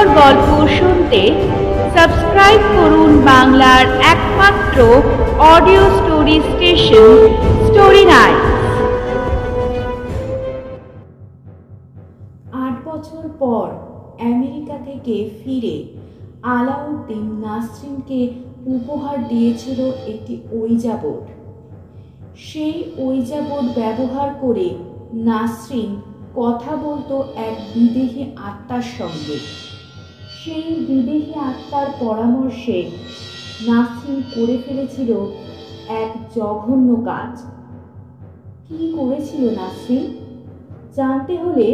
পর গল্প শুনতে সাবস্ক্রাইব করুন বাংলার একমাত্র audio story station, story night. আট বছর পর আমেরিকা থেকে ফিরে আলাউদ্দিন নাসরিনকে উপহার দিয়েছিল একটি ওইজা বোর্ড সেই ওইজা বোর্ড ব্যবহার করে নাসরিন কথা বলতো এক বিদেহী আত্মার সঙ্গে। সেই বিদেহী আত্মার পরামর্শে নাসরিন করে ফেলেছিল এক জঘন্য কাজ। কি করেছিল নাসরিন জানতে হলে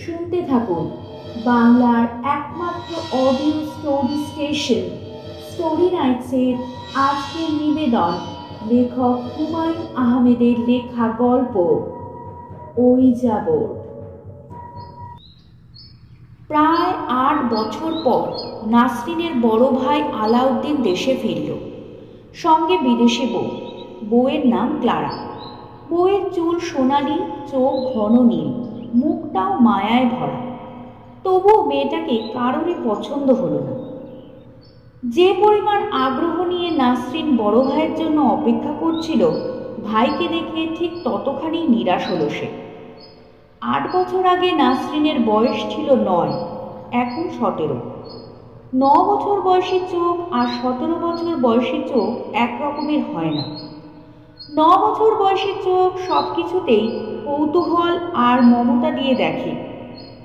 শুনতে থাকুন বাংলার একমাত্র অডিও স্টোরি স্টেশন, স্টোরি নাইটসের আজকের নিবেদন লেখক হুমায়ুন আহমেদের লেখা গল্প, ওই যাবর প্রায় আট বছর পর নাসরিনের বড় ভাই আলাউদ্দিন দেশে ফিরল। সঙ্গে বিদেশি বউ। বউয়ের নাম ক্লারা। বউয়ের চুল সোনালি, চোখ ঘন নীল, মুখটাও মায়ায় ভরা। তবুও মেয়েটাকে কারোরই পছন্দ হলো না। যে পরিমাণ আগ্রহ নিয়ে নাসরিন বড় ভাইয়ের জন্য অপেক্ষা করছিল, ভাইকে দেখে ঠিক ততখানি নিরাশ হলো সে। আট বছর আগে নাসরিনের বয়স ছিল নয়, এখন সতেরো। ন বছর বয়সী চোখ আর সতেরো বছর বয়সী চোখ এক রকমের হয় না। ন বছর বয়সী চোখ সব কিছুতেই কৌতূহল আর মমতা দিয়ে দেখে,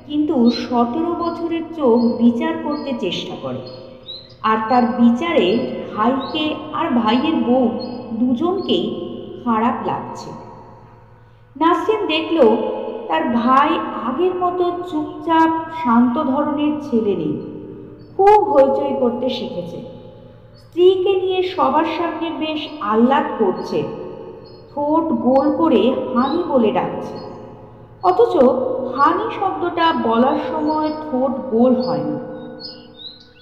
কিন্তু সতেরো বছরের চোখ বিচার করতে চেষ্টা করে। আর তার বিচারে ভাইকে আর ভাইয়ের বউ দুজনকেই খারাপ লাগছে। নাসরিন দেখল তার ভাই আগের মতো চুপচাপ শান্ত ধরনের ছেলে নেই। খুব হইচই করতে শিখেছে। স্ত্রীকে নিয়ে সবার সামনে বেশ আহ্লাদ করছে। ঠোঁট গোল করে হানি বলে ডাকছে। অথচ হানি শব্দটা বলার সময় ঠোঁট গোল হয় না।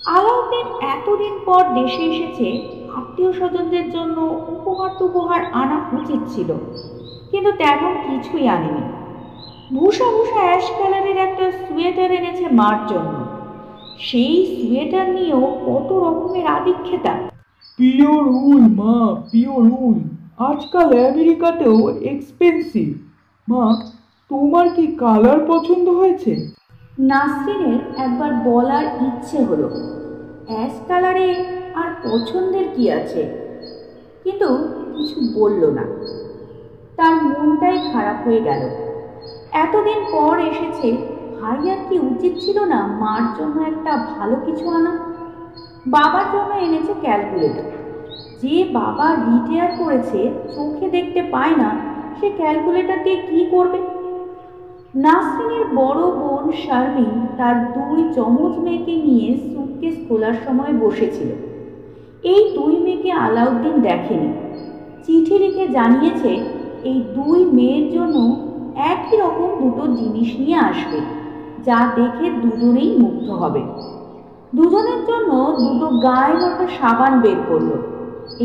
আলাউদ্দিন এতদিন পর দেশে এসেছে, আত্মীয় স্বজনদের জন্য উপহার টুপহার আনা উচিত ছিল। কিন্তু তেমন কিছুই আনেনি। ভূষা ভূষা অ্যাশ কালারের একটা সোয়েটার এনেছে মার জন্য। সেই সোয়েটার নিয়েও কত রকমের আদিক্ষেতা। পিওর উল মা পিওর উল। আজকাল আমেরিকাতেও এক্সপেন্সিভ মা তোমার কি কালার পছন্দ হয়েছে? নাসরিনের একবার বলার ইচ্ছে হলো অ্যাশ কালারে আর পছন্দের কি আছে? কিন্তু কিছু বলল না। তার মনটাই খারাপ হয়ে গেল। এতদিন পর এসেছে ভাইয়ার কি উচিত ছিল না মার জন্য একটা ভালো কিছু আনা? বাবার জন্য এনেছে ক্যালকুলেটর। যে বাবা রিটায়ার করেছে, চোখে দেখতে পায় না, সে ক্যালকুলেটর দিয়ে কি করবে? নাসরিনের বড় বোন শারমিন তার দুই চমচ মেয়েকে নিয়ে সুটকেস খোলার সময় বসেছিল। এই দুই মেয়েকে আলাউদ্দিন দেখেনি। চিঠি লিখে জানিয়েছে, এই দুই মেয়ের জন্য একই রকম দুটো জিনিস নিয়ে আসবে, যা দেখে দুজনেই মুগ্ধ হবে। দুজনের জন্য দুটো গায়ে মাখা সাবান বের করল।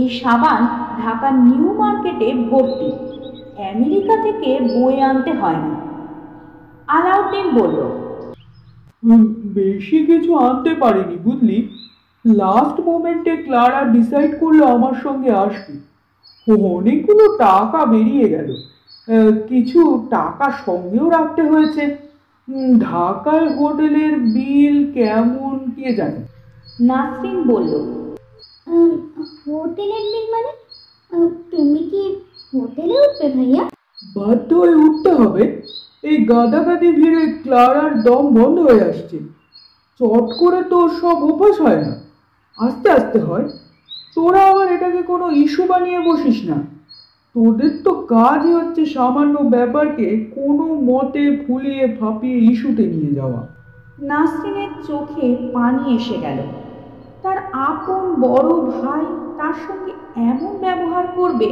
এই সাবান ঢাকার নিউ মার্কেটে ভর্তি। আমেরিকা থেকে বয়ে আনতে হয় না আলাউদ্দিন বলল বেশি কিছু আনতে পারিনি বুঝলি। লাস্ট মোমেন্টে ক্লারা ডিসাইড করল আমার সঙ্গে আসবে। অনেকগুলো টাকা বেরিয়ে গেল। কিছু টাকা সঙ্গেও রাখতে হয়েছে। ঢাকায় হোটেলের বিল কেমন কে জানে? নাসরিন বলল হোটেলের বিল মানে? তুমি কি হোটেলে উঠবে ভাইয়া? বাধ্য হয়ে উঠতে হবে। এই গাদাগাদি ভিড়ে ক্লারার দম বন্ধ হয়ে আসছে। চট করে তো সব অভ্যাস হয় না। আস্তে আস্তে হয়। তোরা আবার এটাকে কোনো ইস্যু বানিয়ে বসিস না। তোদের তো কাজই হচ্ছে সামান্য ব্যাপারকে কোনো মতে ফুলিয়ে ফাঁপিয়ে ইস্যুতে নিয়ে যাওয়া। নাসরিনের চোখে পানি এসে গেল। তার আপন বড় ভাই তার সঙ্গে এমন ব্যবহার করবে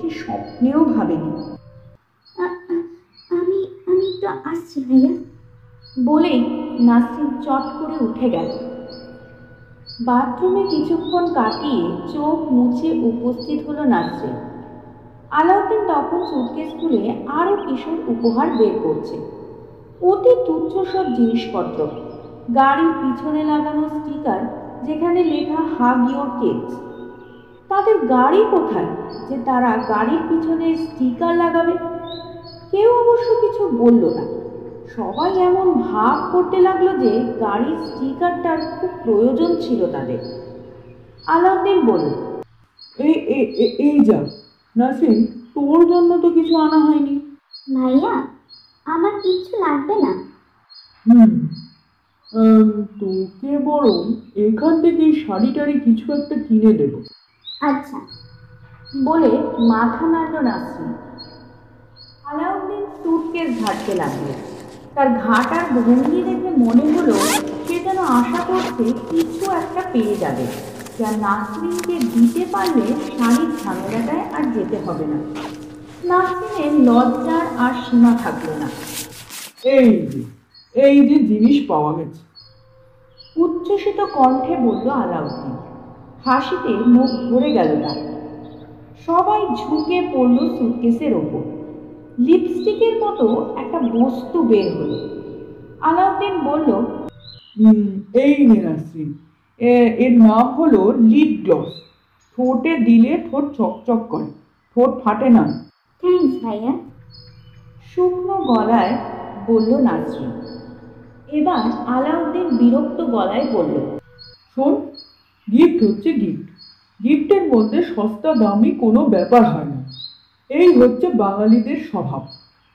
সে স্বপ্নেও ভাবেনি। আমি আমি একটু আসছি ভাইয়া। বলেই নাসরিন চট করে উঠে গেল। বাথরুমে কিছুক্ষণ কাটিয়ে চোখ মুছে উপস্থিত হলো নাসরিন। আলাউদ্দিন তখন সুটকেস খুলে আরও কিশোর উপহার বের করছে। অতি তুচ্ছ সব জিনিসপত্র। গাড়ির পিছনে লাগানো স্টিকার, যেখানে লেখা হাগ ইয়োর কেকস তাদের গাড়ি কোথায় যে তারা গাড়ির পিছনে স্টিকার লাগাবে? কেউ অবশ্য কিছু বলল না। সবাই এমন ভাব করতে লাগল যে গাড়ির স্টিকারটার খুব প্রয়োজন ছিল তাদের। আলাউদ্দিন বলল, এই যা নাসরিন তোর জন্য তো কিছু আনা হয়নি। ভাইয়া আমার কিচ্ছু লাগবে না। হুম তোকে বরং এখান থেকে শাড়ি টাড়ি কিছু একটা কিনে দেবো। আচ্ছা বলে মাথা নাড়ল নাসরিন আলাউদ্দিন সুটকেস ঘাটতে লাগল। তার ঘাটার ভঙ্গি দেখে মনে হলো সে যেন আশা করছে কিছু একটা পেয়ে যাবে। যা নাসরিনকে দিতে পারলে শাড়ির ঝামেলাটায় আর যেতে হবে না। নাসরিনের লজ্জার আর সীমা থাকল না। এই যে এই যে জিনিস পাওয়া গেছে। উচ্ছ্বসিত কণ্ঠে বলল আলাউদ্দিন। হাসিতে মুখ ভরে গেল তার। সবাই ঝুঁকে পড়ল সুটকেসের ওপর। লিপস্টিকের মতো একটা বস্তু বের হলো। আলাউদ্দিন বলল এই নে নাসরিন। এর নাম হলো লিপ গ্লস ঠোঁটে দিলে ঠোঁট চকচক করে ঠোঁট ফাটে না। থ্যাঙ্কস ভাইয়া। শুকনো গলায় বলল নাসরিন এবার আলাউদ্দিন বিরক্ত গলায় বলল শোন গিফট হচ্ছে গিফট গিফটের মধ্যে সস্তা দামি কোনো ব্যাপার হয় না। এই হচ্ছে বাঙালিদের স্বভাব।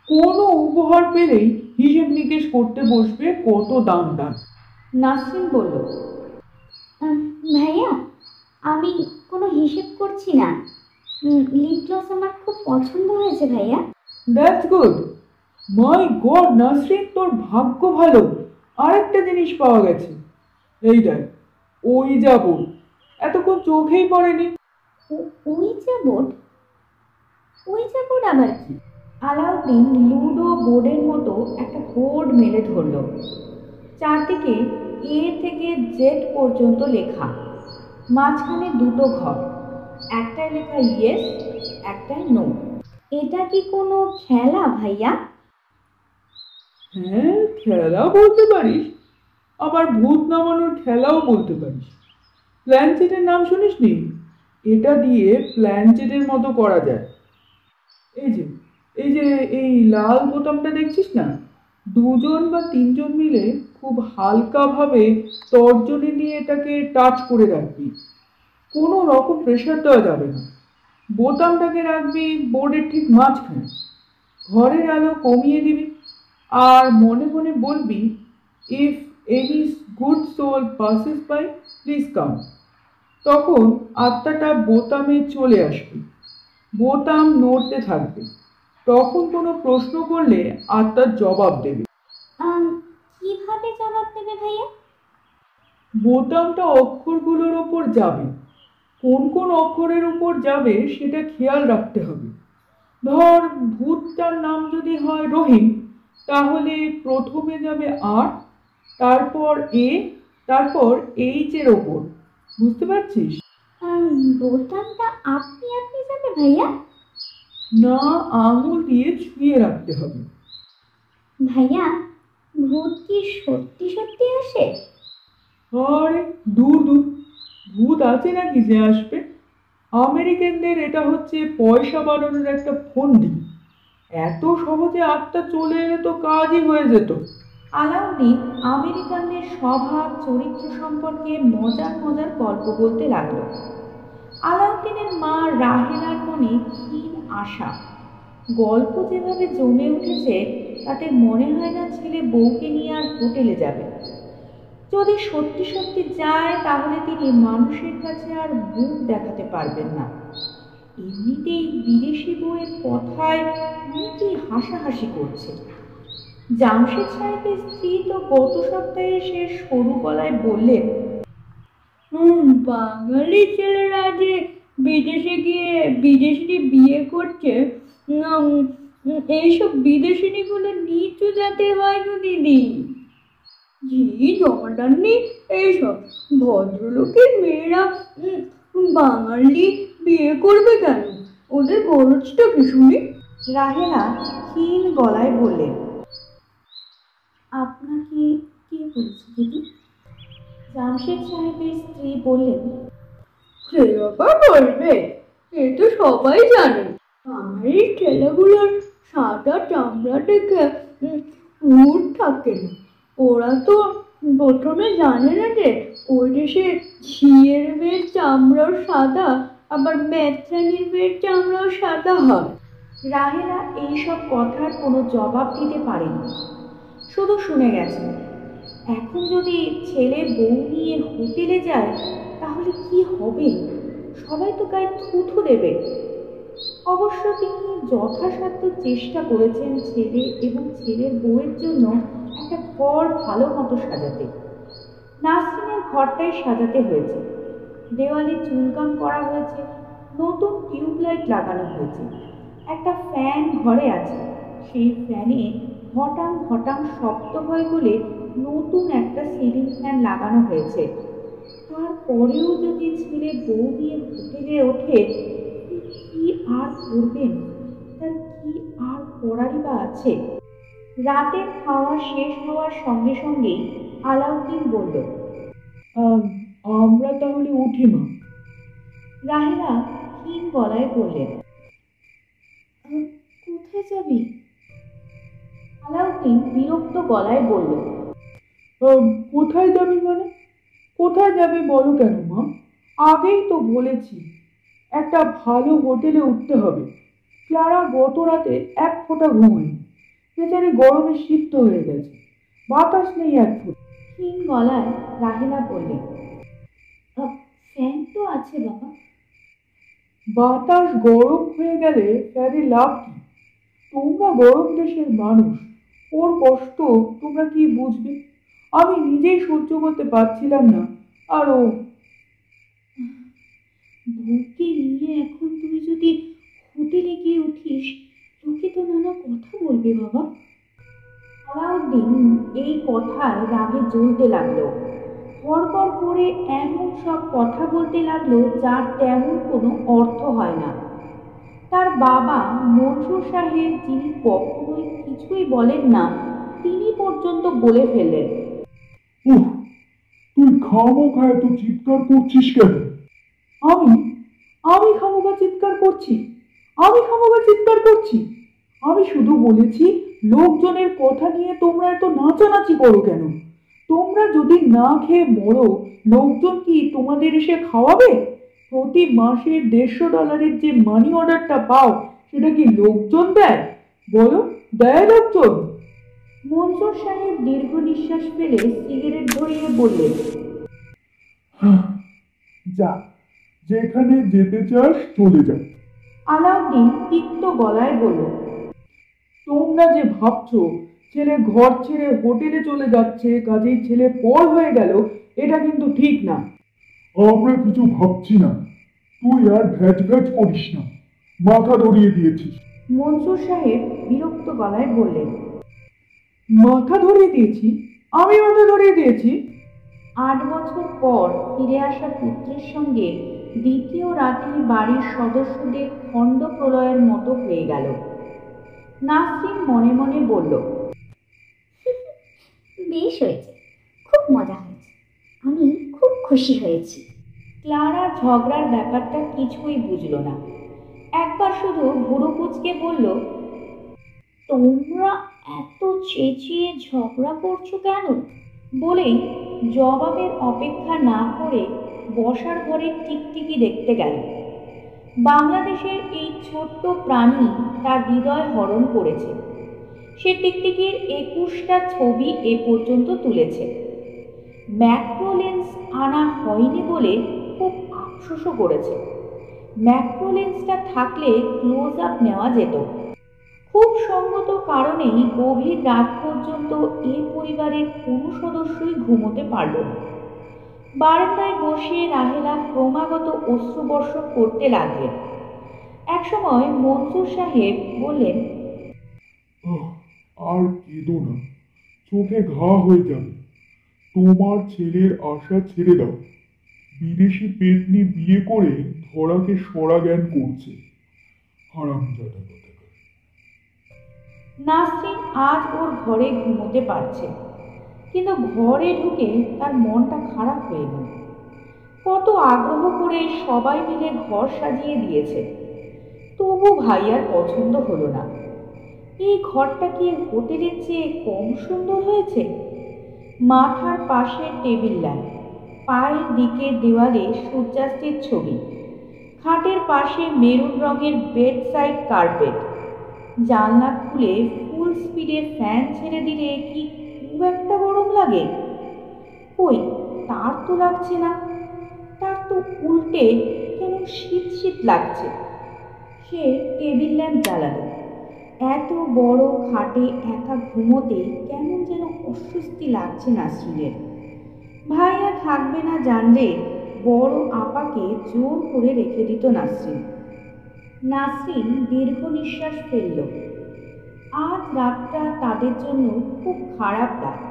কোনো উপহার পেলেই হিসেব নিকেশ করতে বসবে কত দাম দাম। নাসরিন বলল ভাইয়া আমি কোনো হিসেব করছি না। লিপ গ্লস আমার খুব পছন্দ হয়েছে ভাইয়া। That's good my god Nasrin তোর ভাগ্য ভালো। আরেকটা জিনিস পাওয়া গেছে। এই দেখ ওই যাব এতক্ষণ চোখেই পড়েনি। ওই যে বোর্ড? ওই যে বোর্ড আবার কি? আলাউদ্দিন লুডো বোর্ডের মতো একটা বোর্ড মেলে ধরল। চারদিকে এ থেকে জেড পর্যন্ত লেখা। মাঝখানে দুটো ঘর, একটায় লেখা ইয়েস, একটায় নো। এটা কি কোনো খেলা ভাইয়া? হ্যাঁ খেলা বলতে পারিস। আবার ভূত নামানোর খেলাও বলতে পারিস। প্ল্যানচেটের নাম শুনিসনি? এটা দিয়ে প্ল্যানচেটের মতো করা যায়। এই যে এই যে এই লাল বোতামটা দেখছিস না? দুজন বা তিনজন মিলে খুব হালকাভাবে তর্জনী দিয়ে এটাকে টাচ করে রাখবি। কোনো রকম প্রেশার দেওয়া যাবে না। বোতামটাকে রাখবি বোর্ডের ঠিক মাঝখানে। ঘরের আলো কমিয়ে দিবি আর মনে মনে বলবি if any good soul passes by please come তখন আত্মাটা বোতামে চলে আসবে। বোতাম নড়তে থাকবে। তখন কোনো প্রশ্ন করলে আত্মার জবাব দেবে। কীভাবে জবাব দেবে ভাইয়া? বোতামটা অক্ষরগুলোর ওপর যাবে। কোন কোন অক্ষরের উপর যাবে সেটা খেয়াল রাখতে হবে। ধর ভূতটার নাম যদি হয় রহিম তাহলে প্রথমে যাবে আর তারপর এ তারপর এইচের ওপর। বুঝতে পারছিস? বোতামটা আপনি আপনি যাবে ভাইয়া? না আঙুল দিয়ে ছুঁয়ে রাখতে হবে। ভাইয়া ভূত কি সত্যি সত্যি আসে? আরে দূর দূর। ভূত আছে নাকি যে আসবে? আমেরিকানদের এটা হচ্ছে পয়সা বাড়ানোর একটা ফন্দি এত সহজে আত্মা চলে এলে তো কাজই হয়ে যেত। আলাউদ্দিন আমেরিকানদের স্বভাব চরিত্র সম্পর্কে মজার মজার গল্প বলতে লাগল। আলাউদ্দিনের মা রাহেলার মনে ক্ষীণ আশা। গল্প যেভাবে জমে উঠেছে তাতে মনে হয় না ছেলে বউকে নিয়ে আর হোটেলে যাবে। যদি সত্যি সত্যি যায়, তাহলে তিনি মানুষের কাছে আর মুখ দেখাতে পারবেন না। এমনিতেই বিদেশি বউয়ের কথায় কি হাসাহাসি করছে। জামশেদ সাহেবের স্ত্রী তো গত সপ্তাহে সে সরু গলায় বললেন বাঙালি ছেলেরা যে বিদেশে গিয়ে বিদেশি বিয়ে করছে এইসব বিদেশিনীগুলো নিচু জাতের হয় গো দিদি। জমাদারনি এইসব ভদ্রলোকের মেয়েরা বাঙালি বিয়ে করবে কেন? ওদের খরচটা কি শুনি? রাহেলা ক্ষীণ গলায় বললেন আপনাকে কি বলেছে দিদি? জামশেদ সাহেবের স্ত্রী বললেন সে আবার বলবে? এ তো সবাই জানে। আমার এই ছেলেগুলোর সাদা চামড়া দেখে হুট থাকে না। ওরা তো প্রথমে জানে না যে, ওই দেশে ঝিয়ের মেয়ের চামড়াও সাদা, আবার মেথরানির মেয়ের চামড়াও সাদা হয়। রাহেলা এইসব কথার কোনো জবাব দিতে পারেনি। শুধু শুনে গেছে, এখন যদি ছেলে বউ নিয়ে হোটেলে যায়, তাহলে কি হবে? সবাই তো গায়ে থুথু দেবে। অবশ্য তিনি যথাসাধ্য চেষ্টা করেছেন ছেলে এবং ছেলের বউয়ের জন্য একটা ঘর ভালো মতো সাজাতে। নাসরিনের ঘরটাই সাজাতে হয়েছে। দেওয়ালে চুনকাম করা হয়েছে, নতুন টিউবলাইট লাগানো হয়েছে। একটা ফ্যান ঘরে আছে। সেই ফ্যানে ঘটাং ঘটাং শব্দ হয় বলে নতুন একটা সিলিং ফ্যান লাগানো হয়েছে। তারপরেও যদি ছেলে বউ নিয়ে হোটেলে ওঠে কি আর করবেন? তার কি আর করারই বা আছে? রাতের খাওয়া শেষ হওয়ার সঙ্গে সঙ্গেই আলাউদ্দিন বলল আম, আমরা তাহলে উঠি মা। রাহেলা ক্ষীণ গলায় বললেন কোথায় যাবি? আলাউদ্দিন বিরক্ত গলায় বলল কোথায় যাবি মানে? কোথায় যাবি বলো কেন মা? আগেই তো বলেছি। একটা ভালো হোটেলে উঠতে হবে। ক্লারা গত রাতে এক ফোঁটা ঘুমোয়নি। বেচারি গরমে সিদ্ধ হয়ে গেছে। বাতাস নেই এক ফোঁটা। ক্ষীণ গলায় রাহেলা বললেন "আহ, ফ্যান তো আছে বাবা। বাতাস গরম হয়ে গেলে ফ্যানে লাভ কি? তোমরা গরম দেশের মানুষ। ওর কষ্ট তোমরা কি বুঝবে? আমি নিজেই সহ্য করতে পারছিলাম না। আর ও বউকে নিয়ে এখন তুই যদি হোটেলে গিয়ে উঠিস, লোকে তো নানা কথা বলবে বাবা। আলাউদ্দিন এই কথায় রাগে জ্বলতে লাগল। হড়বড় করে এমন সব কথা বলতে লাগল যার তেমন কোনো অর্থ হয় না। তার বাবা মনসুর সাহেব যিনি কখনোই কিছুই বলেন না, তিনি পর্যন্ত বলে ফেললেন। উহ, তুই খামোখা এত চিৎকার করছিস কেন? আমি আমি খামোগা চিৎকার করছি আমি খামোগা চিৎকার করছি। আমি শুধু বলেছি লোকজনের কথা নিয়ে তোমরা এত নাচানাচি করো কেন? তোমরা যদি না খেয়ে মরো লোকজন কি তোমাদের এসে খাওয়াবে? প্রতি মাসে দেড়শো ডলারের যে মানি অর্ডারটা পাও সেটা কি লোকজন দেয়? বলো দেয় লোকজন। মনসুর সাহেব দীর্ঘ নিঃশ্বাস ফেলে সিগারেট ধরিয়ে বললেন যা যেখানে যেতে চাস চলে যা। আলাউদ্দিন তিক্ত গলায় বলল তোমরা যে ভাবছ ছেলে ঘর ছেড়ে হোটেলে চলে যাচ্ছে কাজেই ছেলে পর হয়ে গেল এটা কিন্তু ঠিক না। আমরা কিছু ভাবছি না। তুই আর ভ্যাট ভ্যাট করিস না। মাথা ধরিয়ে দিয়েছিস। মনসুর সাহেব বিরক্ত গলায় বললেন মাথা ধরিয়ে দিয়েছি? আমি মাথা ধরিয়ে দিয়েছি? আট বছর পর ফিরে আসা পুত্রের সঙ্গে দ্বিতীয় রাতেই বাড়ির সদস্যদের খণ্ড প্রলয়ের মতো হয়ে গেল। নাসরিন মনে মনে বলল বেশ হয়েছে খুব মজা হয়েছে আমি খুব খুশি হয়েছি। ক্লারা ঝগড়ার ব্যাপারটা কিছুই বুঝলো না। একবার শুধু ভুরু কুচকে বলল তোমরা এত চেঁচিয়ে ঝগড়া করছ কেন? বলেই জবাবের অপেক্ষা না করে বসার ঘরে টিকটিকি দেখতে গেল। বাংলাদেশের এই ছোট্ট প্রাণী তার হৃদয় হরণ করেছে। সে টিকটিকির একুশটা ছবি এ পর্যন্ত তুলেছে। ম্যাক্রোলেন্স আনা হয়নি বলে খুব আফসোসও করেছে। ম্যাক্রোলেন্সটা থাকলে ক্লোজ আপ নেওয়া যেত। খুব সঙ্গত কারণেই গভীর রাত পর্যন্ত এ পরিবারের কোনো সদস্যই ঘুমোতে পারল না। বারান্দায় বসে রাহেলা ক্রমাগত অশ্রুবর্ষণ করতে লাগলেন। একসময় মনসুর সাহেব বললেন আর কেঁদো না চোখে ঘা হয়ে যাবে। তোমার ছেলের আশা ছেড়ে দাও। বিদেশি পেতনি বিয়ে করে ধরাকে সরা জ্ঞান করছে। হারাম জাদা নাসরিন আজ ওর ঘরে ঘুমোতে পারছে কিন্তু ঘরে ঢুকে তার মনটা খারাপ হয়ে গেল। কত আগ্রহ করে সবাই মিলে ঘর সাজিয়ে দিয়েছে। তবু ভাইয়ার পছন্দ হলো না। এই ঘরটা কি হোটেলের চেয়ে কম সুন্দর হয়েছে? মাথার পাশে টেবিল ল্যাম্প, পায়ের দিকে দেওয়ালে সূর্যাস্তের ছবি, খাটের পাশে মেরুন রঙের বেড সাইড কার্পেট, জানলা খুলে ফুল স্পিডে ফ্যান ছেড়ে দিলে কি লাগে? কই, তার তো লাগছে না। তার তো উল্টে কেমন শীত শীত লাগছে? সে টেবিল ল্যাম্প জ্বালালো। এত বড় খাটে একা ঘুমোতে কেমন যেন অস্বস্তি লাগছে নাসরিনের। ভাইয়া থাকবে না জানলে বড় আপাকে জোর করে রেখে দিত নাসরিন। নাসরিন দীর্ঘ নিঃশ্বাস ফেলল। আজ রাতটা তাদের জন্য খুব খারাপ রাত।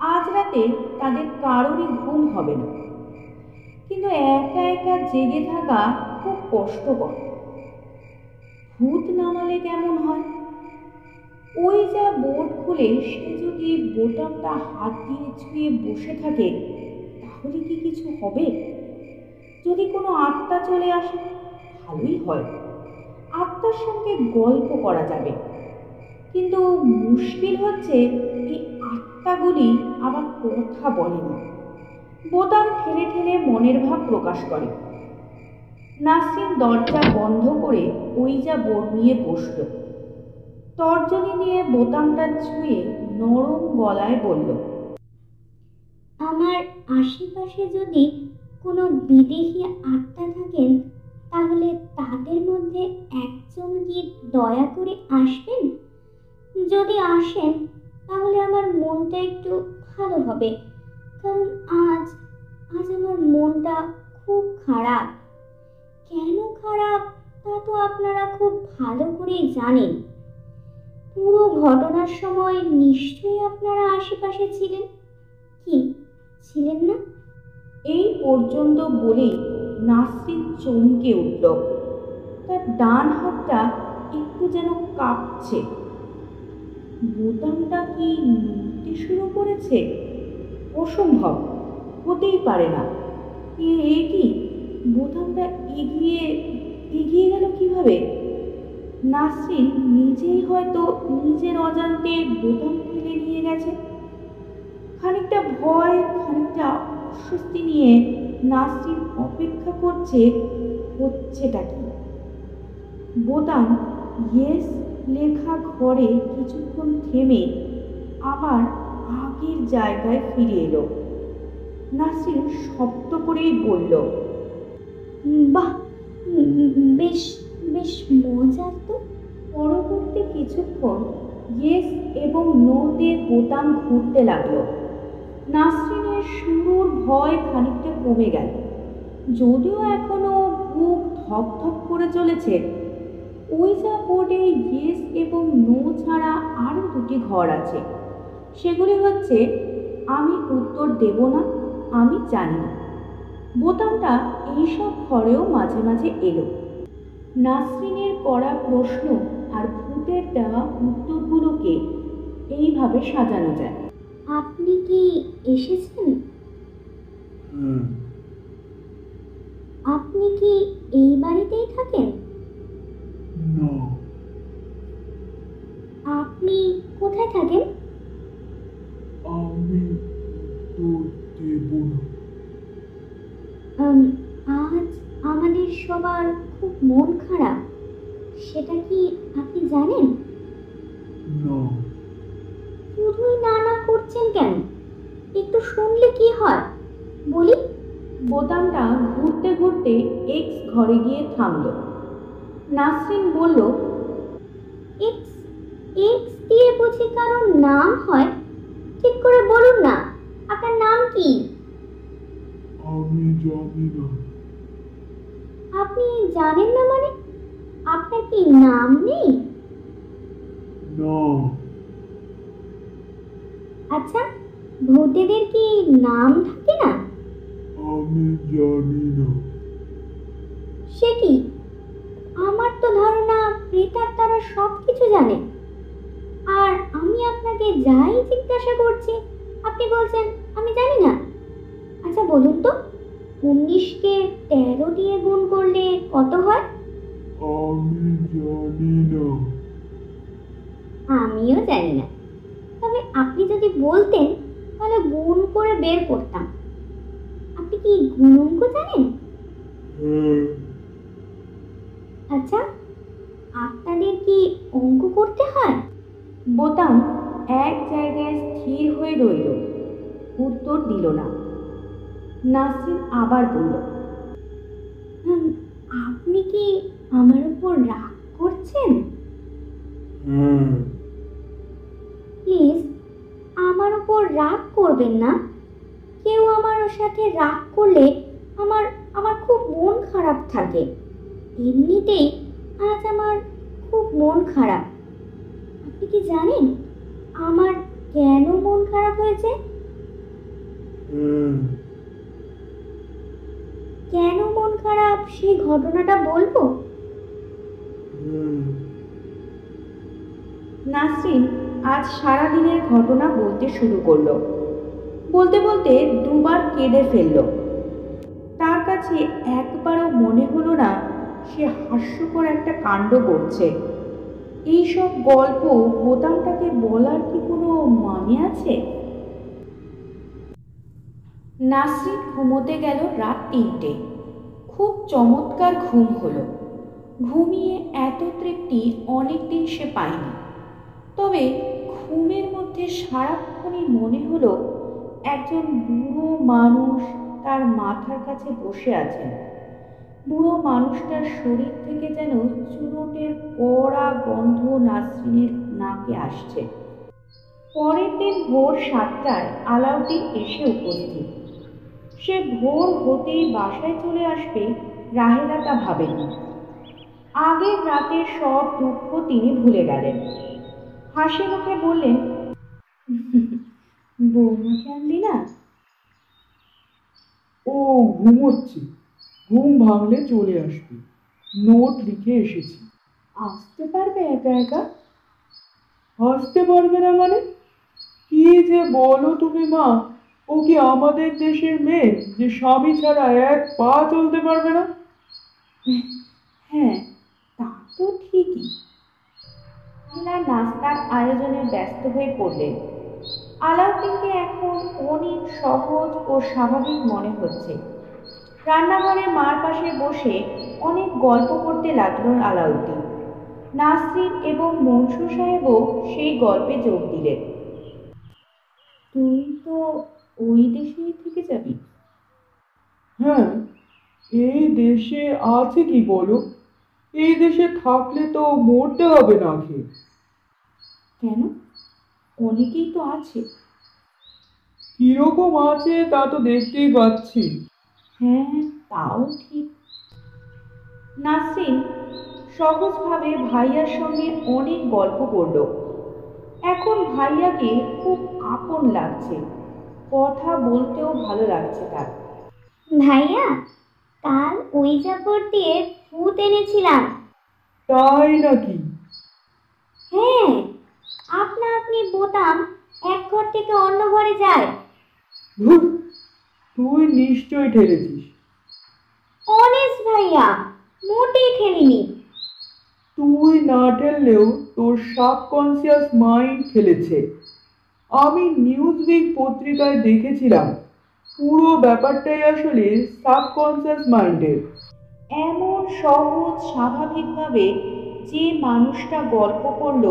আজ রাতে তাদের কারোরই ঘুম হবে না। কিন্তু একা একা জেগে থাকা খুব কষ্টকর। ভূত নামালে কেমন হয়? ওই যা বোর্ড খুলে সে যদি বোতামটা হাত দিয়ে ছুঁয়ে বসে থাকে, তাহলে কি কিছু হবে? যদি কোনো আত্মা চলে আসে, ভালোই হয়। আত্মার সঙ্গে গল্প করা যাবে। কিন্তু মুশকিল হচ্ছে, এই আত্মাগুলি আবার কথা বলে না। বোতাম ঠেলে ঠেলে মনের ভাব প্রকাশ করে। নাসরিন দরজা বন্ধ করে ওই যা বোর্ড নিয়ে বসল। তর্জনী নিয়ে বোতামটা ছুঁয়ে নরম গলায় বলল, আমার আশেপাশে যদি কোনো বিদেশি আত্মা থাকেন, তাহলে তাদের মধ্যে একজন কি দয়া করে আসবেন? যদি আসেন তাহলে আমার মনটা একটু ভালো হবে। কারণ আজ আজ আমার মনটা খুব খারাপ। কেন খারাপ? তা তো আপনারা খুব ভালো করেই জানেন। পুরো ঘটনার সময় নিশ্চয়ই আপনারা আশেপাশে ছিলেন। কি, ছিলেন না? এই পর্যন্ত বলেই নাসরিন চমকে উঠল। তার ডান হাতটা একটু যেন কাঁপছে। বোতামটা কি নড়তে শুরু করেছে অসম্ভব, হতেই পারে না। এ কি? বোতামটা এগিয়ে এগিয়ে গেল কীভাবে? নাসরিন নিজেই হয়তো নিজের অজান্তে বোতাম ফেলে নিয়ে গেছে। খানিকটা ভয়, খানিকটা অস্বস্তি নিয়ে নাসরিন অপেক্ষা করছে, হচ্ছেটা কি? বোতাম ইয়েস লেখা ঘরে কিছুক্ষণ থেমে আবার আগের জায়গায় ফিরে এলো। নাসরিন শব্দ করেই বলল, বাহ, বেশ বেশ মজার তো। পরবর্তী কিছুক্ষণ ইয়েস এবং নোতে বোতাম ঘুরতে লাগল। নাসরিনের শুরুর ভয় খানিকটা কমে গেল। যদিও এখনও বুক ধক ধক করে চলেছে ওই যা বোর্ডে ইয়েস এবং নো ছাড়া আরও দুটি ঘর আছে। সেগুলি হচ্ছে আমি উত্তর দেব না আমি জানি না। বোতামটা এইসব ঘরেও মাঝে মাঝে এলো। নাসরিনের করা প্রশ্ন আর ভূতের দেওয়া উত্তরগুলোকে এইভাবে সাজানো যায়। আপনি কি এসেছেন? আপনি কি এই বাড়িতেই থাকেন? না আপনি কোথায় থাকেন? আমি তো দেব না। আজ আমাদের সবার খুব মন খারাপ। সেটা কি আপনি জানেন? না শুধুই না না করছেন কেন? একটু শুনলে কি হয়? বলি। বোতামটা ঘুরতে ঘুরতে এক্স ঘরে গিয়ে থামলো। নাসরিন বলল এক্স এক্স দিয়ে বুঝি কারোর নাম হয়? ঠিক করে বলুন না আপনার নাম কি? আমি জানি না। আপনি জানেন না মানে? আপনার কি নাম নেই? না। আচ্ছা ভূতেদের কি নাম থাকে না? আমি জানি না। সে কি? আমার তো ধারণা প্রেতাত্মারা সব কিছু জানে। আর আমি আপনাকে যাই জিজ্ঞাসা করছি আপনি বলছেন আমি জানি না। আচ্ছা বলুন তো উনিশকে তেরো দিয়ে গুণ করলে কত হয়? আমি জানি না। আমিও জানি না। তবে আপনি যদি বলতেন তাহলে গুণ করে বের করতাম। আপনি কি গুণ অঙ্ক জানেন? হ্যাঁ। আচ্ছা আপনাদের কি অঙ্ক করতে হয়? বোতাম এক জায়গায় স্থির হয়ে রইল। উত্তর দিল না। নাসরিন আবার বলল আপনি কি আমার উপর রাগ করছেন? প্লিজ আমার উপর রাগ করবেন না। কেউ আমার ওর সাথে রাগ করলে আমার আমার খুব মন খারাপ থাকে। এমনিতেই আজ আমার খুব মন খারাপ। আপনি কি জানেন আমার কেন মন খারাপ হয়েছে? হ্যাঁ কেন মন খারাপ সেই ঘটনাটা বলব? নাসরিন আজ সারা দিনের ঘটনা বলতে শুরু করল। বলতে বলতে দুবার কেঁদে ফেলল। তার কাছে একবারও মনে হলো না সে হাস্যকর একটা কাণ্ড করছে। এইসব গল্প বোতামটাকে বলার কি কোনো মানে আছে? নাসরিন ঘুমোতে গেল রাত তিনটে। খুব চমৎকার ঘুম হলো। ঘুমিয়ে এত তৃপ্তি অনেকদিন সে পায়নি। তবে ঘুমের মধ্যে সারাক্ষণই মনে হলো একজন বুড়ো মানুষ তার মাথার কাছে বসে আছেন। বুড়ো মানুষটার শরীর থেকে যেন চুরুটের কড়া গন্ধ নাসরিনের নাকে আসছে। পরের দিন ভোর সাতটায় আলাউদ্দিন এসে উপস্থিত। সে ভোর হতেই বাসায় চলে আসবে রাহেলা তা ভাবেনি আগের রাতের সব দুঃখ তিনি ভুলে গেলেন। হাসি মুখে বললেন বৌমাকে আনলি না? ও, ঘুমোচ্ছে। ঘুম ভাঙলে চলে আসবে। নোট লিখে এসেছি। আসতে পারবে একা একা? আসতে পারবে না মানে? কি যে বলো তুমি মা? ও কি আমাদের দেশের মেয়ে যে স্বামী ছাড়া এক পা চলতে পারবে না? হ্যাঁ তা তো ঠিকই। আল্লাহ নাস্তার আয়োজনে ব্যস্ত হয়ে পড়লেন আলাউদ্দিনকে এখন অনেক সহজ ও স্বাভাবিক মনে হচ্ছে। রান্নাঘরে মার পাশে বসে অনেক গল্প করতে লাগল আলাউদ্দিন। নাসরিন এবং মনসুর সাহেবও সেই গল্পে যোগ দিলেন। তুই তো ওই দেশেই থেকে যাবি? হ্যাঁ এই দেশে আছে কি বলো? এই দেশে থাকলে তো মরতে হবে না খেয়ে কেন? অনেকেই তো আছে। কীরকম আছে তা তো দেখতেই পাচ্ছি। হ্যাঁ তাও ঠিক। নাসরিন সহজভাবে ভাইয়ার সঙ্গে অনেক গল্প করল। এখন ভাইয়াকে খুব আপন লাগছে। কথা বলতেও ভালো লাগছে তার। ভাইয়া কাল ওই জাপড় দিয়ে ভূত এনেছিলাম। তাই নাকি? হ্যাঁ আপনা আপনি বোতাম এক ঘর থেকে অন্য ঘরে যায়। তুই নিশ্চয়ই ঠেলেছিস। অনেস্ট ভাইয়া মোটেই ঠেলিনি। তুই না ঠেললেও তোর সাবকনসিয়াস মাইন্ড খেলেছে আমি নিউজ উইক পত্রিকায় দেখেছিলাম পুরো ব্যাপারটাই আসলে সাবকনসিয়াস মাইন্ডের এমন সহজ স্বাভাবিকভাবে যে মানুষটা গল্প করল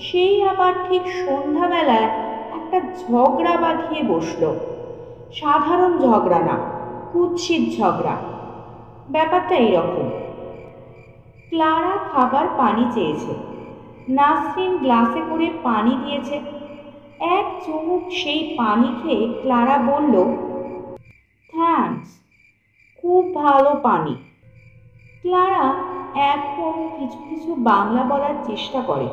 সেই আবার ঠিক সন্ধ্যাবেলায় একটা ঝগড়া বাঁধিয়ে বসল। সাধারণ ঝগড়া না, কুৎসিত ঝগড়া। ব্যাপারটা এইরকম। ক্লারা খাবার পানি চেয়েছে। নাসরিন গ্লাসে করে পানি দিয়েছে। এক চুমুক সেই পানি খেয়ে ক্লারা বলল, থ্যাঙ্কস, খুব ভালো পানি। ক্লারা এখন কিছু কিছু বাংলা বলার চেষ্টা করে।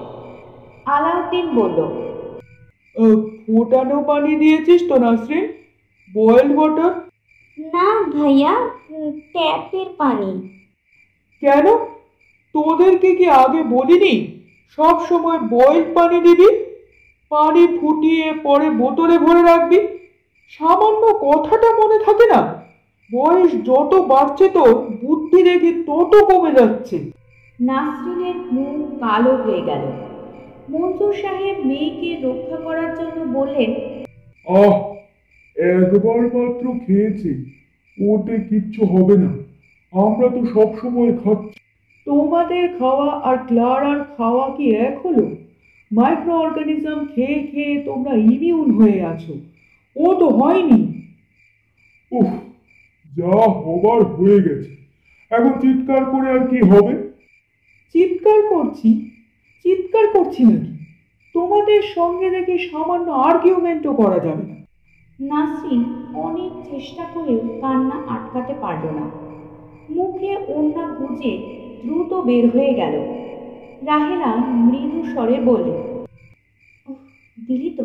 আলাউদ্দিন বলল ফোটানো পানি দিয়েছিস তো, নাসরিন? বয়েলড ওয়াটার না ভাইয়া ট্যাপের পানি। কেন? তোদেরকে কি আগে বলিনি? সব সময় বয়েলড পানি দিবি পানি ফুটিয়ে পরে বোতলে ভরে রাখবি। সামান্য কথাটা মনে থাকে না বয়স যত বাড়ছে তো বুদ্ধি দেখি তত কমে যাচ্ছে। নাসরিনের মুখ কালো হয়ে গেল। মঞ্জুর সাহেব মেয়েকে রক্ষা করার জন্য বললেন আহ একবার মাত্র খেয়েছে ওতে কিচ্ছু হবে না। আমরা তো সব সময় খাচ্ছি। তোমাদের খাওয়া আর ক্লারার খাওয়া কি এক হলো? মাইক্রো অর্গানিজম খেয়ে খেয়ে তোমরা ইমিউন হয়ে আছো। ও তো হয়নি। উফ যা হবার হয়ে গেছে। এখন চিৎকার করে আর কি হবে? চিৎকার করছি? চিৎকার করছি নাকি? তোমাদের সঙ্গে দেখে সামান্য আর্গুমেন্টও করা যাবে না। নাসরিন অনেক চেষ্টা করেও কান্না আটকাতে পারল না। মুখে ওড়না গুজে দ্রুত বের হয়ে গেল। রাহেলা মৃদু স্বরে "ওহ, দিলি তো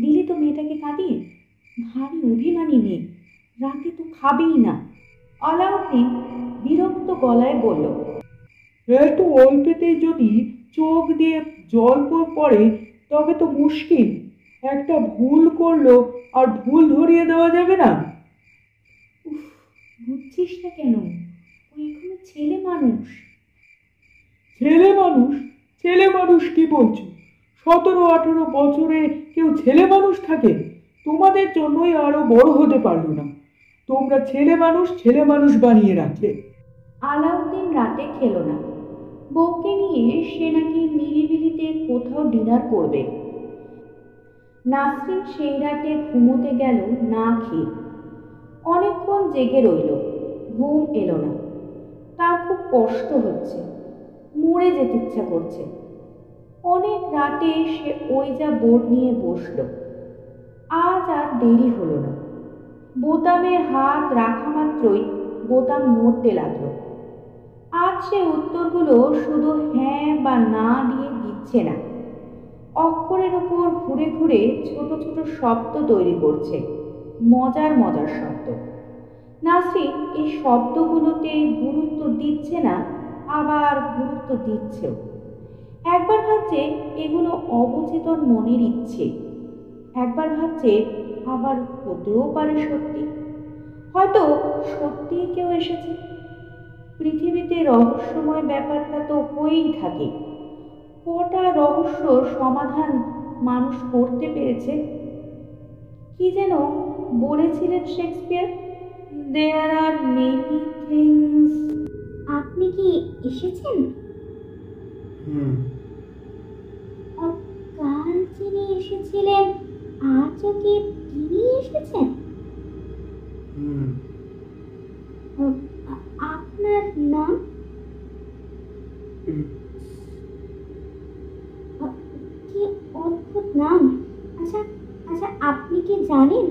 দিলি তো মেয়েটাকে কাঁদিয়ে। ভারী অভিমানী মেয়ে রাতে তো খাবেই না। আলাউদ্দিন বিরক্ত গলায় বলল এত অল্পেতেই যদি চোখ দিয়ে জল পড়ে তবে তো মুশকিল। একটা ভুল করল আর ভুল ধরিয়ে দেওয়া যাবে না? উফ বুঝছিস না কেন? ও এখনও ছেলে মানুষ। ছেলে মানুষ? ছেলে মানুষ কি বলছো? সতেরো আঠেরো বছরে কেউ ছেলে মানুষ থাকে? তোমাদের জন্যই আরও বড় হতে পারল না। তোমরা ছেলে মানুষ ছেলে মানুষ বানিয়ে রাখলে। আলাউদ্দিন রাতে খেলো না। বউকে নিয়ে সে নাকি নিরিবিলিতে কোথাও ডিনার করবে। নাসরিন সেই রাতে ঘুমোতে গেল না খেয়ে। অনেকক্ষণ জেগে রইল, ঘুম এলো না। তার খুব কষ্ট হচ্ছে, মরে যেতে ইচ্ছা করছে। অনেক রাতে সে ওই যা বোর্ড নিয়ে বসল, আজ আর দেরি হলো না। বোতামে হাত রাখা মাত্রই বোতাম নড়তে লাগল। আজ সে উত্তরগুলো শুধু হ্যাঁ বা না দিয়ে দিচ্ছে না। অক্ষরের উপর ঘুরে ঘুরে ছোট ছোট শব্দ তৈরি করছে। মজার মজার শব্দ। নাসরিন, এই শব্দগুলোতে গুরুত্ব দিচ্ছে না, আবার গুরুত্ব দিচ্ছেও। একবার ভাবছে এগুলো অবচেতন মনের ইচ্ছে। একবার ভাবছে আবার হতেও পারে সত্যি। হয়তো সত্যিই কেউ এসেছে। পৃথিবীতে রহস্যময় ব্যাপারটা তো হয়েই থাকে। কটা রহস্য সমাধান মানুষ করতে পেরেছে? কি যেন বলেছিলেন Shakespeare? There are many things আপনি কি এসেছেন? হ্যাঁ কাল যিনি এসেছিলেন আজও কি তিনি এসেছেন? আপনার নাম? অদ্ভুত নাম। আচ্ছা আচ্ছা আপনি কি জানেন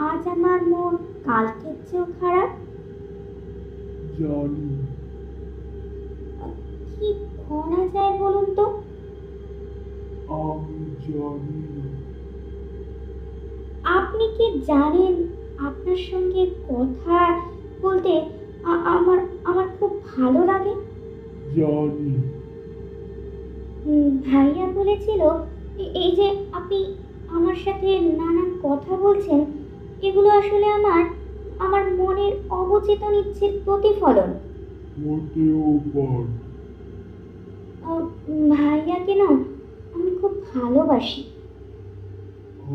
আজ আমার মন কালকের চেয়েও খারাপ? জানি। কি করা যায় বলুন তো? আমি জানি আপনি কি জানেন আপনার সঙ্গে কথা বলতে আমার আমার খুব ভালো লাগে? জানি। ভাইয়া বলেছিল এই যে আপনি আমার সাথে নানান কথা বলছেন এগুলো আসলে আমার আমার মনের অবচেতন ইচ্ছের প্রতিফলন। হতেও পারে আহ, ভাইয়াকে না আমি খুব ভালোবাসি।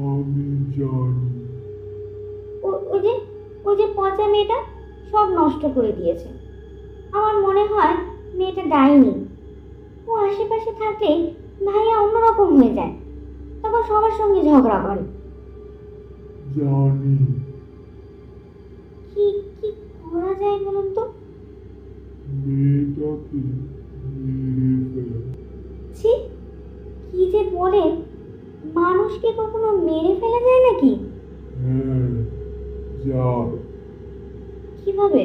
আমি জানি। ওই যে ওই যে পচা মেয়েটা সব নষ্ট করে দিয়েছে। আমার মনে হয় মেয়েটা ডাইনি ও আশেপাশে থাকলে ভাইয়া অন্যরকম হয়ে যায়। তখন সবার সঙ্গে ঝগড়া করে। জানি। কি কি করা যায় বলুন তো? মেয়েটাকে মেরে ফেল। ছি কি যে বলে মানুষকে কখনো মেরে ফেলা যায় নাকি? হ্যাঁ যায় কীভাবে?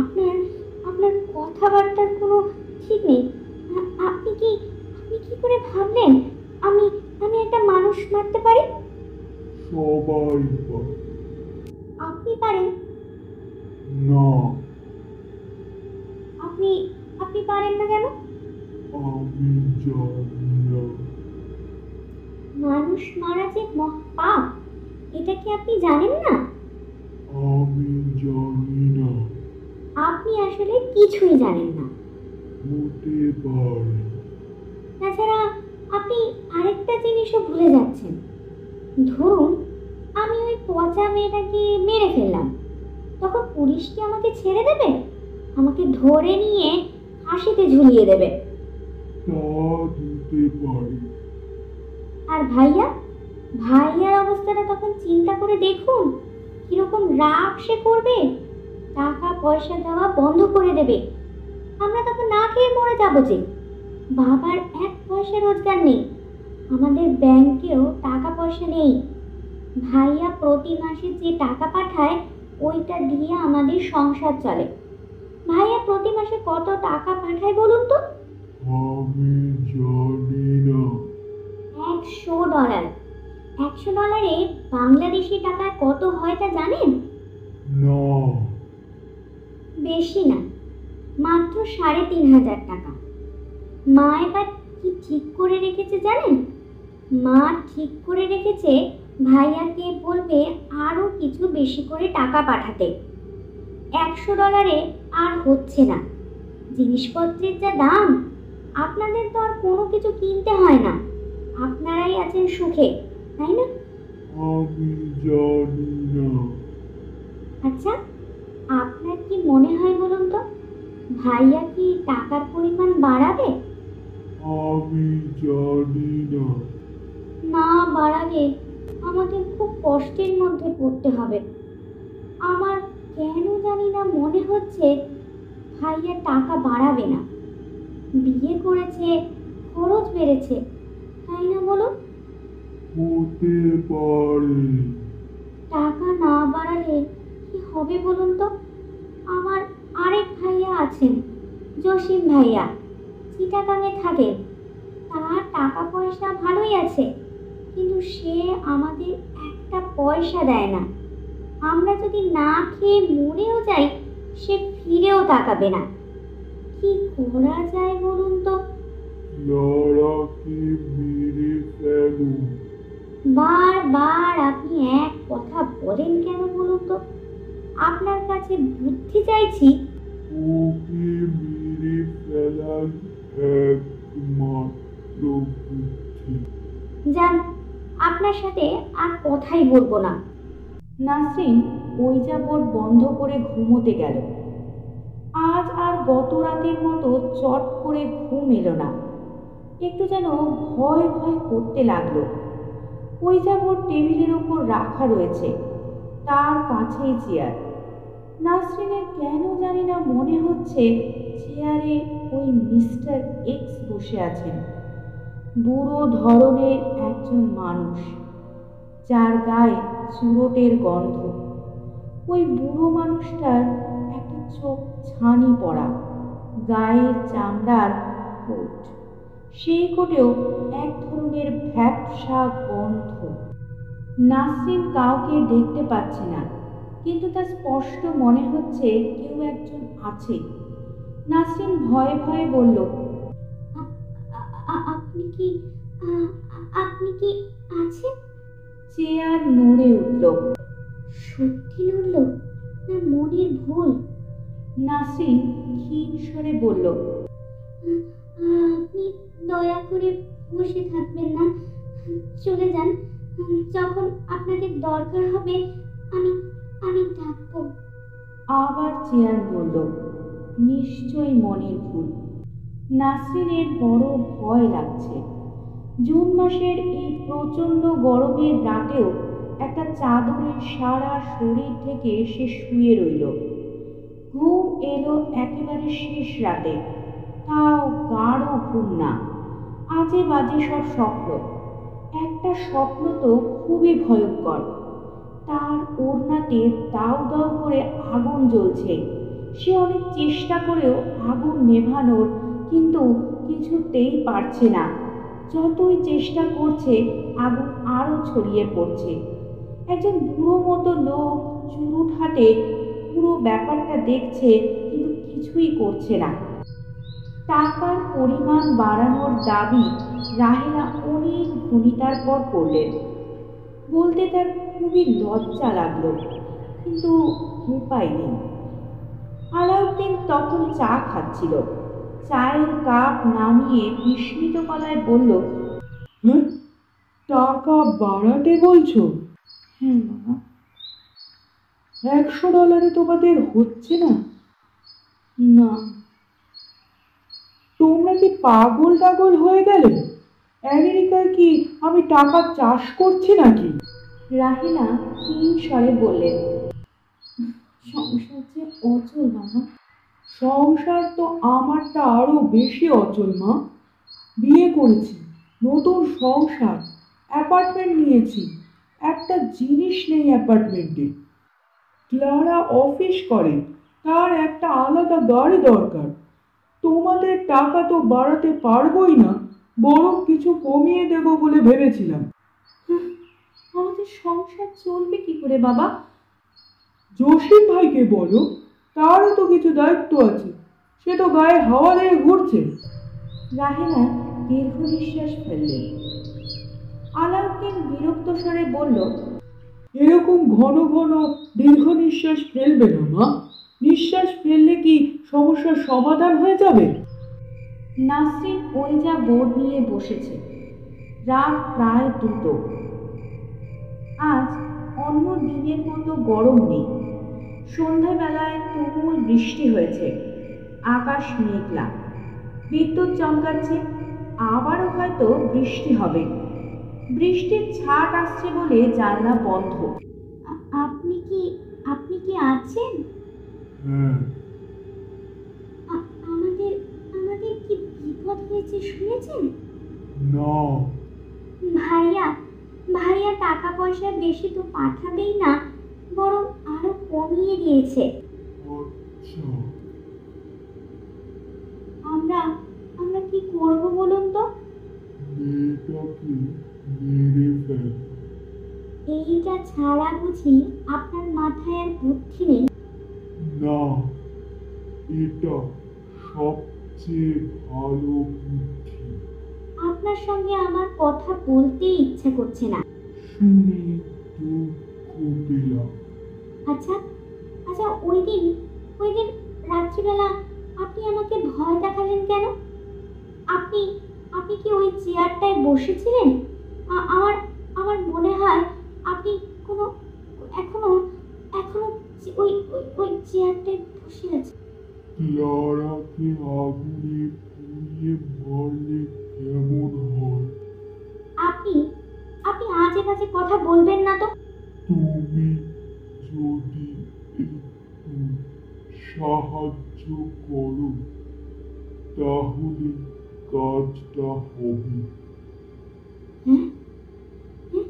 আপনার আপনার কথাবার্তার কোনো ঠিক নেই। আপনি কি আপনি কি করে ভাবলেন? আমি আমি একটা মানুষ মারতে পারি? সবাই পারে। আপনি পারেন। না। আপনি আপনি পারেন না কেন? আমি জানি না। মানুষ মারা যে মহা পাপ এটা কি আপনি জানেন না? আপনি আসলে কিছুই জানেন না। হতে পারে। তাছাড়া আপনি আরেকটা জিনিসও ভুলে যাচ্ছেন। ধরুন আমি ওই পচা মেয়েটাকে মেরে ফেললাম। তখন পুলিশ কি আমাকে ছেড়ে দেবে? আমাকে ধরে নিয়ে ফাঁসিতে ঝুলিয়ে দেবে। আর ভাইয়া ভাইয়ার অবস্থাটা তখন চিন্তা করে দেখুন কীরকম রাগ সে করবে। টাকা পয়সা দেওয়া বন্ধ করে দেবে। আমরা তখন না খেয়ে মরে যাব যে। বাবার এক পয়সা রোজগার নেই। আমাদের ব্যাংকেও টাকা পয়সা নেই। ভাইয়া প্রতি মাসে যে টাকা পাঠায় ওইটা দিয়ে আমাদের সংসার চলে। ভাইয়া প্রতি মাসে কত টাকা পাঠায় বলুন তো? আমি জানি না। একশো ডলার। একশো ডলারে বাংলাদেশি টাকা কত হয় তা জানেন? না। বেশি না মাত্র সাড়ে তিন হাজার টাকা। মা এবার কি ঠিক করে রেখেছে জানেন? মা ঠিক করে রেখেছে ভাইয়াকে বলবে আরও কিছু বেশি করে টাকা পাঠাতে। একশো ডলারে আর হচ্ছে না। জিনিসপত্রের যা দাম আপনাদের তো আর কোনো কিছু কিনতে হয় না। আপনারাই আছেন সুখে তাই না? না। আচ্ছা আপনার কি মনে হয় বলুন তো? ভাইয়া কি টাকার পরিমাণ বাড়াবে? আমি জানি না। না বাড়ালে আমাদের খুব কষ্টের মধ্যে পড়তে হবে। আমার কেন জানি না মনে হচ্ছে ভাইয়া টাকা বাড়াবে না। বিয়ে করেছে খরচ বেড়েছে তাই না বলুন? হতে পারে। টাকা না বাড়ালে হবে বলুন তো? আমার আরেক ভাইয়া আছেন জসিম ভাইয়া। চিটাগাঙে থাকে তার টাকা পয়সা ভালোই আছে কিন্তু সে আমাদের একটা পয়সা দেয় না। আমরা যদি না খেয়ে মরেও যাই সে ফিরেও তাকাবে না। কি করা যায় বলুন তো? বারবার আপনি এক কথা বলেন কেন বলুন তো? আপনার কাছে বুদ্ধি চাইছি। ওকে মেরে ফেলাই একমাত্র বুদ্ধি। যান আপনার সাথে আর কথাই বলব না। নাসরিন ওই যাবট বন্ধ করে ঘুমোতে গেল। আজ আর গত রাতের মতো চট করে ঘুম এলো না। একটু যেন ভয় ভয় করতে লাগল। ওই যাবট টেবিলের ওপর রাখা রয়েছে তার কাছেই চেয়ার। নাসরিনের কেন জানি না মনে হচ্ছে চেয়ারে ওই মিস্টার এক্স বসে আছেন। বুড়ো ধরনের একজন মানুষ, যার গায়ে চুরোটের গন্ধ। ওই বুড়ো মানুষটার একটা চোখ ছানি পড়া গায়ে চামড়ার কোট। সেই কোটেও এক ধরনের ভ্যাপসা গন্ধ। নাসরিন কাউকে দেখতে পাচ্ছে না কিন্তু তার স্পষ্ট মনে হচ্ছে কেউ একজন আছে। নাসরিন ভয়ে ভয়ে বলল আপনি কি আপনি কি আছেন? চেয়ার নড়ে উঠল। সত্যি নড়ল? না মনের ভুল? নাসরিন ক্ষীণ স্বরে বলল আপনি দয়া করে বসে থাকবেন না চলে যান। যখন আপনাদের দরকার হবে, আমি আমি ডাকবো আবার চেয়ার বলল, নিশ্চয়ই মনের ভুল। নাসরিনের বড় ভয় লাগছে। জুন মাসের এই প্রচণ্ড গরমের রাতেও একটা চাদরের সারা শরীর থেকে সে শুয়ে রইল। ঘুম এলো একেবারে শেষ রাতে। তাও গাঢ় ঘুম না। আজে বাজে সব স্বপ্ন। একটা স্বপ্ন তো খুবই ভয়ঙ্কর। তার ওড়নাতে দাউ দাউ করে আগুন জ্বলছে। সে অনেক চেষ্টা করেও আগুন নেভানোর কিন্তু কিছুতেই পারছে না। যতই চেষ্টা করছে, আগুন আরও ছড়িয়ে পড়ছে। একজন বুড়ো মতো লোক চুরুট হাতে পুরো ব্যাপারটা দেখছে কিন্তু কিছুই করছে না। টাকার পরিমাণ বাড়ানোর দাবি রাহেলা অনেক ভনিতার পর করলেন। বলতে তার খুবই লজ্জা লাগল কিন্তু উপায় নেই। আলাউদ্দিন তখন চা খাচ্ছিল। চায়ের কাপ নামিয়ে বিস্মিত গলায় বলল হ্যাঁ টাকা বাড়াতে বলছো? হ্যাঁ একশো ডলারে তোমাদের হচ্ছে না? না। তোমরা কি পাগল টাগল হয়ে গেলে? আমেরিকায় কি আমি টাকা চাষ করছি নাকি? রাহিনা ক্ষীণ স্বরে বললেন সংসার যে অচল বাবা সংসার তো আমারটা আরও বেশি অচল মা। বিয়ে করেছি নতুন সংসার অ্যাপার্টমেন্ট নিয়েছি একটা জিনিস নেই অ্যাপার্টমেন্টে। ক্লারা অফিস করে তার একটা আলাদা গাড়ি দরকার। তোমাদের টাকা তো বাড়াতে পারবই না বরং কিছু কমিয়ে দেব বলে ভেবেছিলাম। আমাদের সংসার চলবে কি করে বাবা? জসিম ভাইকে বলো তারও তো কিছু দায়িত্ব আছে সে তো গায়ে হাওয়া দিয়ে ঘুরছে। রাহেলা দীর্ঘ নিঃশ্বাস ফেললেন আলাউদ্দিন বিরক্ত স্বরে বলল এরকম ঘন ঘন দীর্ঘ নিঃশ্বাস ফেলবে না মা নিঃশ্বাস ফেললে কি সমস্যার সমাধান হয়ে যাবে? নাসরিন ওইজা বোর্ড নিয়ে বসেছে রাত প্রায় দুটো। আজ অন্য দিনের মতো গরম নেই। সন্ধ্যাবেলায় তুমুল বৃষ্টি হয়েছে আকাশ মেঘলা। বিদ্যুৎ চমকাচ্ছে আবারও হয়তো বৃষ্টি হবে। বৃষ্টির ছাট আসছে বলে জানলা বন্ধ। আপনি কি আপনি কি আছেন? হ্যাঁ বিপদ হয়েছে শুনেছেন? না। ভাইয়া ভাইয়া টাকা পয়সা বেশি তো পাঠাবেই না বরং আরও কমিয়ে দিয়েছে। আচ্ছা। আমরা আমরা কি করব বলুন তো? এইটা ছাড়া বুঝি আপনার মাথায় আর বুদ্ধি নেই? না এটা সবচেয়ে ভালো বুদ্ধি। আপনার সঙ্গে আমার কথা বলতেই ইচ্ছা করছে না। শুনে দুঃখ পেলাম। আচ্ছা আচ্ছা ওই দিন ওই দিন রাত্রিবেলা আপনি আমাকে ভয় দেখালেন কেন? আপনি আপনি কি ওই চেয়ারটায় বসেছিলেন? আমার আমার মনে হয় আপনি কোনো এখনও এখনও ওই ওই ওই চেয়ারটায় বসে আছেন। ক্লারাকে আগুনে পুড়িয়ে মারলে কেমন হয়? আপনি আপনি আজে বাজে কথা বলবেন না তো? তুমি যদি একটু সাহায্য করো তাহলে কাজটা হবে। হ্যাঁ? হ্যাঁ?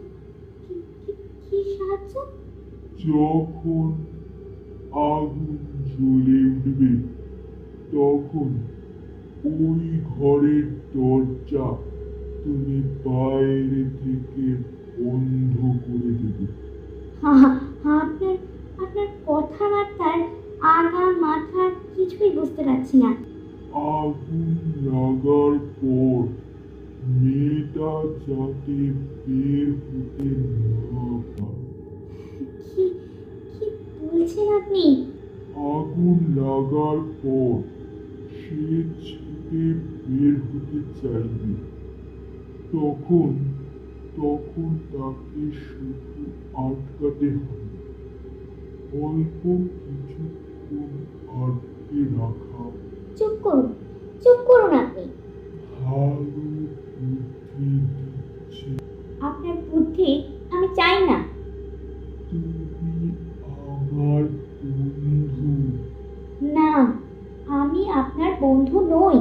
কি সাহায্য? যখন আগুন জ্বলে উঠবে তখন ওই ঘরের দরজা তুমি বাইরে থেকে বন্ধ করে দেবে। আপনার আপনার কথাবার্তার আগা মাথা কিছুই বুঝতে পারছি না। আগুন লাগার পর মেয়েটা যাতে বের হতে না পারে। কি কি বলছেন আপনি? আগুন লাগার পর সে ছুটে বের হতে চাইবে। তখন তখন তাকে শুধু আটকাতে হবে। অল্প কিছুক্ষণ আটকে রাখা। চুপ করুন চুপ করুন আপনি। ভালো বুদ্ধি দিচ্ছে। আপনার বুদ্ধি আমি চাই না। তুমি আমার বন্ধু। না। আমি আপনার বন্ধু নই।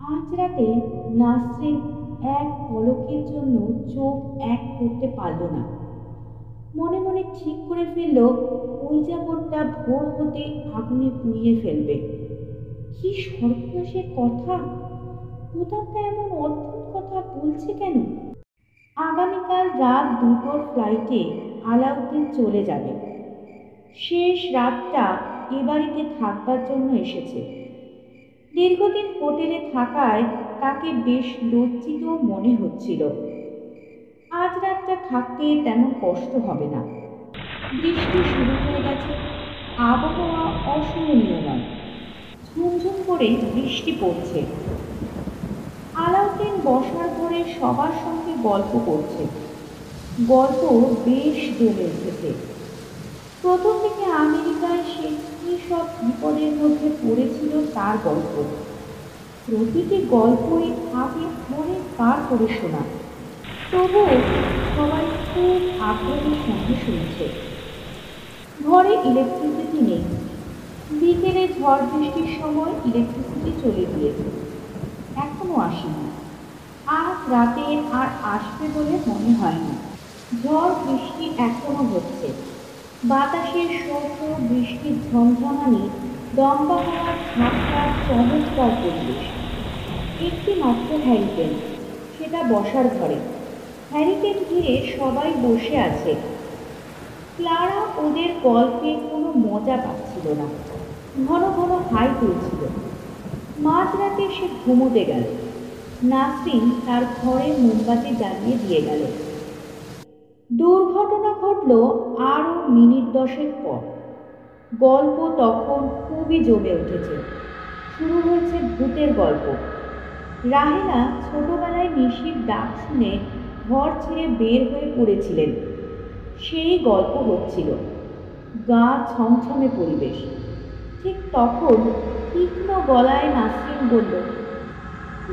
আজ রাতে নাসরিন এক পলকের জন্য চোখ এক করতে পারল না। মনে মনে ঠিক করে ফেলল, ওই জাবরটা ভোর হতে আগুনে পুড়িয়ে ফেলবে। কি সর্বনাশের কথা! প্রতাপটা এমন অদ্ভুত কথা বলছে কেন? আগামীকাল রাত দুটোর ফ্লাইটে আলাউদ্দিন চলে যাবে। শেষ রাতটা এ বাড়িতে থাকবার জন্য এসেছে। দীর্ঘদিন হোটেলে থাকায় তাকে বেশ লজ্জিত মনে হচ্ছিল। আজ রাতটা থাকতে তেমন কষ্ট হবে না। বৃষ্টি শুরু হয়ে গেছে। আবহাওয়া অসহনীয় নয়। ঝুমঝুম করে বৃষ্টি পড়ছে। আলাউদ্দিন বসার ঘরে সবার সঙ্গে গল্প করছে। গল্প বেশ জমে উঠেছে। প্রথম থেকে আমেরিকায় সে কী সব বিপদের মধ্যে পড়েছিল তার গল্প। প্রতিটি গল্পই আগে অনেক পার করে শোনা। তবুও সবাই খুব আগ্রহের সঙ্গে শুনছে। ঘরে ইলেকট্রিসিটি নেই। বিকেলে ঝড় বৃষ্টির সময় ইলেকট্রিসিটি চলে গিয়েছে। এখনও আসেনি। আজ রাতে আর আসবে বলে মনে হয় না ঝড় বৃষ্টি এখনও হচ্ছে। বাতাসের শব্দ বৃষ্টির ঝমঝমানি, দম্বা হওয়ার ঝাপটা, চমৎকার পরিবেশ। একটি মাত্র হ্যারিকেন সেটা বসার ঘরে। হ্যারিকেন ঘিরে সবাই বসে আছে। ক্লারা ওদের গল্পে কোনো মজা পাচ্ছিল না। ঘন ঘন হাই তুলছিল। মাঝরাতে সে ঘুমোতে গেল। নাসরিন তার ঘরে মোমবাতি জ্বালিয়ে দিয়ে গেল। দুর্ঘটনা ঘটল আরও মিনিট দশেক পর। গল্প তখন খুবই জমে উঠেছে। শুরু হয়েছে ভূতের গল্প। রাহেলা ছোটবেলায় নিশির ডাক শুনে ঘর ছেড়ে বের হয়ে পড়েছিলেন। সেই গল্প হচ্ছিল, গা ছমছমে পরিবেশ। ঠিক তখন তীক্ষ্ণ গলায় নাসরিন বলল,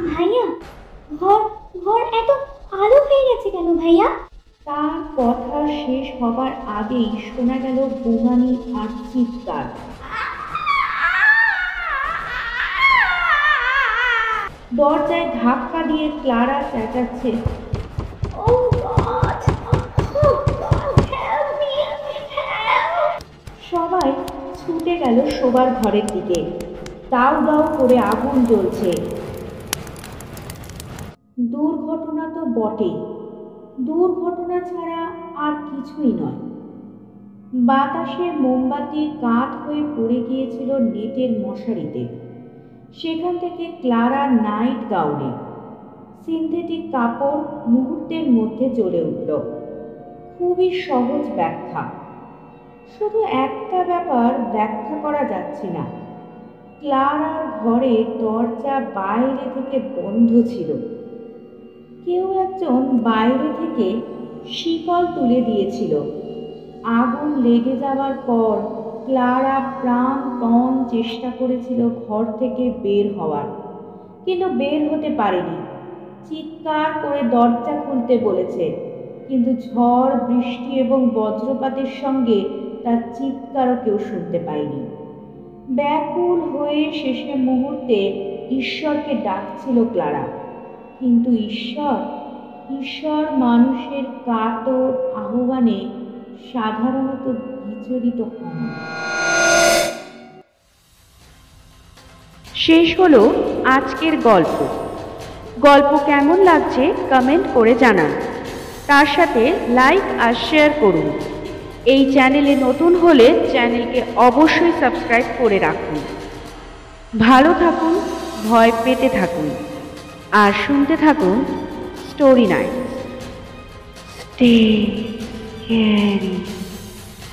ভাইয়া, ঘর ঘর এত আলো হয়ে গেছে কেন ভাইয়া? তার কথা শেষ হবার আগেই শোনা গেল বোমানি আর চিৎকার। দরজায় ধাক্কা দিয়ে ক্লারা চেঁচাচ্ছে! সবাই ছুটে গেল শোবার ঘরের দিকে। দাউ দাউ করে আগুন জ্বলছে। দুর্ঘটনা তো বটেই। দুর্ঘটনা ছাড়া আর কিছুই নয়। বাতাসে মোমবাতি কাত হয়ে পড়ে গিয়েছিল নেটের মশারিতে। সেখান থেকে ক্লারা নাইট গাউনে সিনথেটিক কাপড় মুহূর্তের মধ্যে জ্বলে উঠল। খুবই সহজ ব্যাখ্যা। শুধু একটা ব্যাপার ব্যাখ্যা করা যাচ্ছে না। ক্লারার ঘরে দরজা বাইরে থেকে বন্ধ ছিল। কেউ একজন বাইরে থেকে শিকল তুলে দিয়েছিল। আগুন লেগে যাওয়ার পর ক্লারা প্রাণপণ চেষ্টা করেছিল ঘর থেকে বের হওয়ার, কিন্তু বের হতে পারেনি। চিৎকার করে দরজা খুলতে বলেছে, কিন্তু ঝড়, বৃষ্টি এবং বজ্রপাতের সঙ্গে তার চিৎকারও কেউ শুনতে পায়নি। ব্যাকুল হয়ে শেষে মুহূর্তে ঈশ্বরকে ডাকছিল ক্লারা। কিন্তু ঈশ্বর ঈশ্বর মানুষের কাতর আহ্বানে সাধারণত বিচলিত হন। শেষ হলো আজকের গল্প। গল্প কেমন লাগছে কমেন্ট করে জানান। তার সাথে লাইক আর শেয়ার করুন। এই চ্যানেলে নতুন হলে চ্যানেলকে অবশ্যই সাবস্ক্রাইব করে রাখুন। ভালো থাকুন, ভয় পেতে থাকুন। আর শুনতে থাকুন স্টোরি নাইট স্টে ক্যারি